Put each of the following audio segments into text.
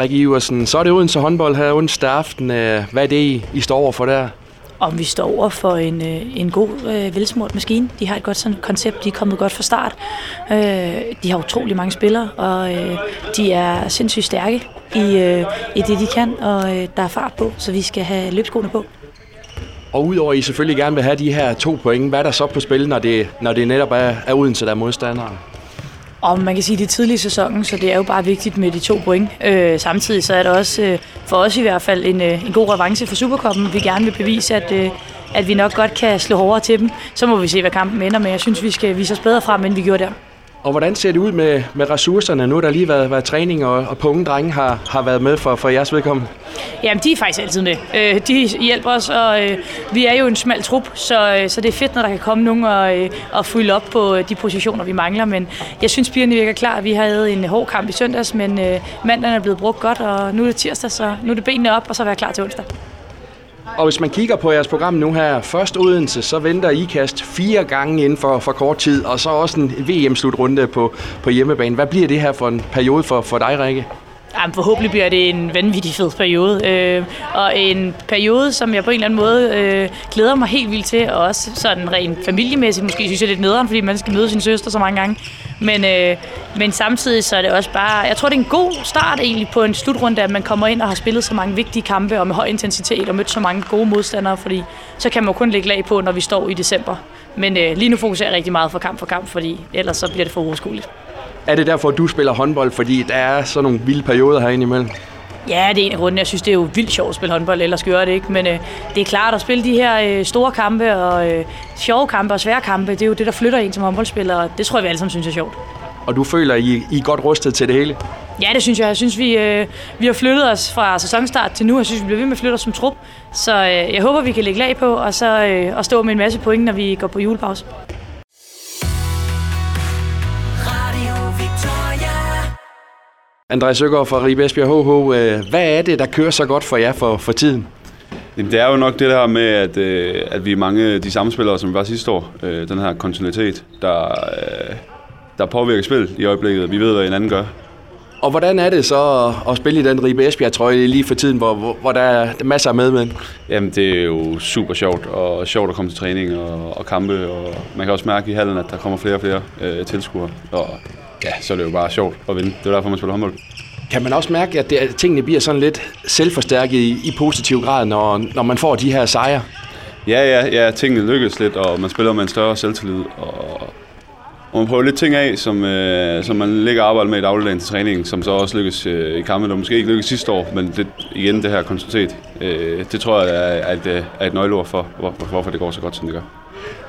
Rikke Iversen, så er det Odense håndbold her onsdag aften. Øh, hvad er det, I står over for der? Om vi står over for en, øh, en god, øh, velsmurt maskine. De har et godt sådan koncept, de er kommet godt fra start. Øh, de har utrolig mange spillere, og øh, de er sindssygt stærke i, øh, i det, de kan, og øh, der er fart på, så vi skal have løbskoene på. Og udover at I selvfølgelig gerne vil have de her to point, hvad er der så på spil, når det, når det netop er, er Odense, der er modstanderen? Og man kan sige, at det er tidlig i sæsonen, så det er jo bare vigtigt med de to point. Øh, samtidig så er det også øh, for os i hvert fald en, øh, en god revanche for Superkoppen. Vi gerne vil bevise, at, øh, at vi nok godt kan slå hårdere til dem. Så må vi se, hvad kampen ender med. Jeg synes, vi skal vise os bedre frem, end vi gjorde der. Og hvordan ser det ud med, med ressourcerne? Nu har der lige været, været træning, og, og punge drenge har, har været med for, for jeres vedkommende. Jamen, de er faktisk altid med. Øh, de hjælper os, og øh, vi er jo en smal trup, så, øh, så det er fedt, når der kan komme nogen og, øh, og fylde op på øh, de positioner, vi mangler. Men jeg synes, pigerne virker klar. Vi havde en hård kamp i søndags, men øh, mandagen er blevet brugt godt, og nu er det tirsdag, så nu er det benene op, og så være klar til onsdag. Og hvis man kigger på jeres program nu her, først Odense, så venter I kast fire gange inden for, for kort tid, og så også en VM-slutrunde på, på hjemmebane. Hvad bliver det her for en periode for, for dig, Rikke? Jamen, forhåbentlig bliver det en vanvittig fed periode. Øh, og en periode, som jeg på en eller anden måde øh, glæder mig helt vildt til, og også sådan rent familiemæssigt. Måske synes jeg lidt nederen, fordi man skal møde sin søster så mange gange. Men, øh, men samtidig så er det også bare... Jeg tror, det er en god start egentlig på en slutrunde, at man kommer ind og har spillet så mange vigtige kampe og med høj intensitet og mødt så mange gode modstandere, fordi så kan man jo kun lægge lag på, når vi står i december. Men øh, lige nu fokuserer jeg rigtig meget for kamp for kamp, fordi ellers så bliver det for uoverskueligt. Er det derfor, du spiller håndbold, fordi der er sådan nogle vilde perioder herinde imellem? Ja, det er en af grundene. Jeg synes, det er jo vildt sjovt at spille håndbold, ellers gør det ikke. Men øh, det er klart at spille de her øh, store kampe og øh, sjove kampe og svære kampe, det er jo det, der flytter en som håndboldspiller, og det tror jeg, vi alle sammen synes er sjovt. Og du føler, I, I er godt rustet til det hele? Ja, det synes jeg. Jeg synes, vi, øh, vi har flyttet os fra sæsonstart til nu. Jeg synes, vi bliver ved med at flytte os som trup. Så øh, jeg håber, vi kan lægge lag på og, så, øh, og stå med en masse point, når vi går på julepause. Andreas Søgaard fra Ribe Esbjerg HH. Øh, hvad er det, der kører så godt for jer for, for tiden? Jamen, det er jo nok det der med, at, øh, at vi er mange de samme spillere, som vi var sidste år. Øh, den her kontinuitet, der, der påvirker spil i øjeblikket. Vi ved, hvad en anden gør. Og hvordan er det så at spille i den Ribe Esbjerg-trøje lige for tiden, hvor, hvor, hvor der er masser af medmænd? Jamen, det er jo super sjovt, og sjovt at komme til træning og, og kampe, og man kan også mærke i hallen, at der kommer flere og flere øh, tilskuere. Og ja, så er det jo bare sjovt at vinde. Det er derfor, man spiller håndbold. Kan man også mærke, at, det, at tingene bliver sådan lidt selvforstærket i, i positiv grad, når, når man får de her sejre? Ja, ja, ja, tingene lykkes lidt, og man spiller med en større selvtillid, og, og man prøver lidt ting af, som, øh, som man ligger og arbejder med i dagligdagen til træning, som så også lykkes øh, i kampen, og måske ikke lykkedes sidste år, men det, igen det her kontinuitet. Øh, det tror jeg er, er, et, øh, er et nøgleord for, hvor, hvorfor det går så godt, som det gør.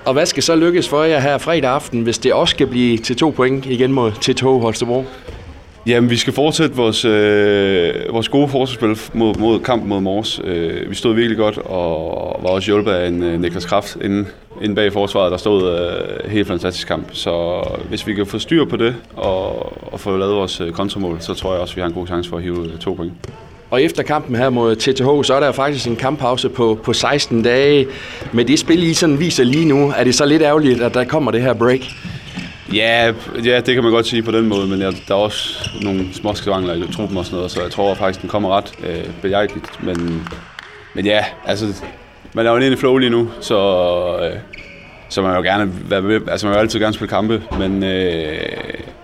Og hvad skal så lykkes for jer her fredag aften, hvis det også skal blive til to point igen mod TTH Holstebro? Jamen, vi skal fortsætte vores, øh, vores gode forsvarsspil mod, mod kampen mod Mors. Øh, vi stod virkelig godt, og var også hjulpet af en øh, Niklas Kraft inden, inden bag forsvaret, der stod øh, helt fantastisk kamp. Så hvis vi kan få styr på det, og, og få lavet vores øh, kontramål, så tror jeg også, vi har en god chance for at hive øh, to point. Og efter kampen her mod TTH, så er der faktisk en kamppause på, på 16 dage. Med det spil, I sådan viser lige nu, er det så lidt ærgerligt, at der kommer det her break? Ja, ja, det kan man godt sige på den måde, men ja, der er også nogle små skavangler i truppen og sådan noget, så jeg tror faktisk, den kommer ret øh, belejligt. Men, men ja, altså, man er jo inde i flow lige nu, så, øh, så man vil jo gerne være med, altså man vil altid gerne spille kampe, men øh,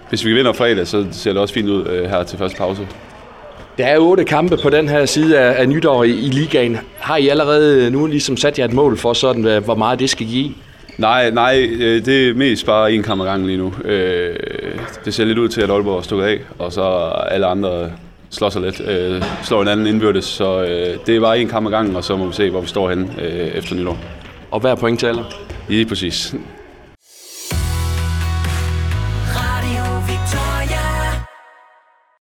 hvis vi vinder fredag, så ser det også fint ud øh, her til første pause. Der er otte kampe på den her side af, af nytår i, i ligaen. Har I allerede nu ligesom sat jer et mål for, sådan, hvor meget det skal give? Nej, nej, øh, det er mest bare en kamp ad gangen lige nu. Øh, det ser lidt ud til, at Aalborg er stukket af, og så alle andre slår sig lidt, øh, slår anden indbyrdes. Så det er bare en kamp ad gangen, og så må vi se, hvor vi står henne efter nytår. Og hvad er alle? Ja, præcis.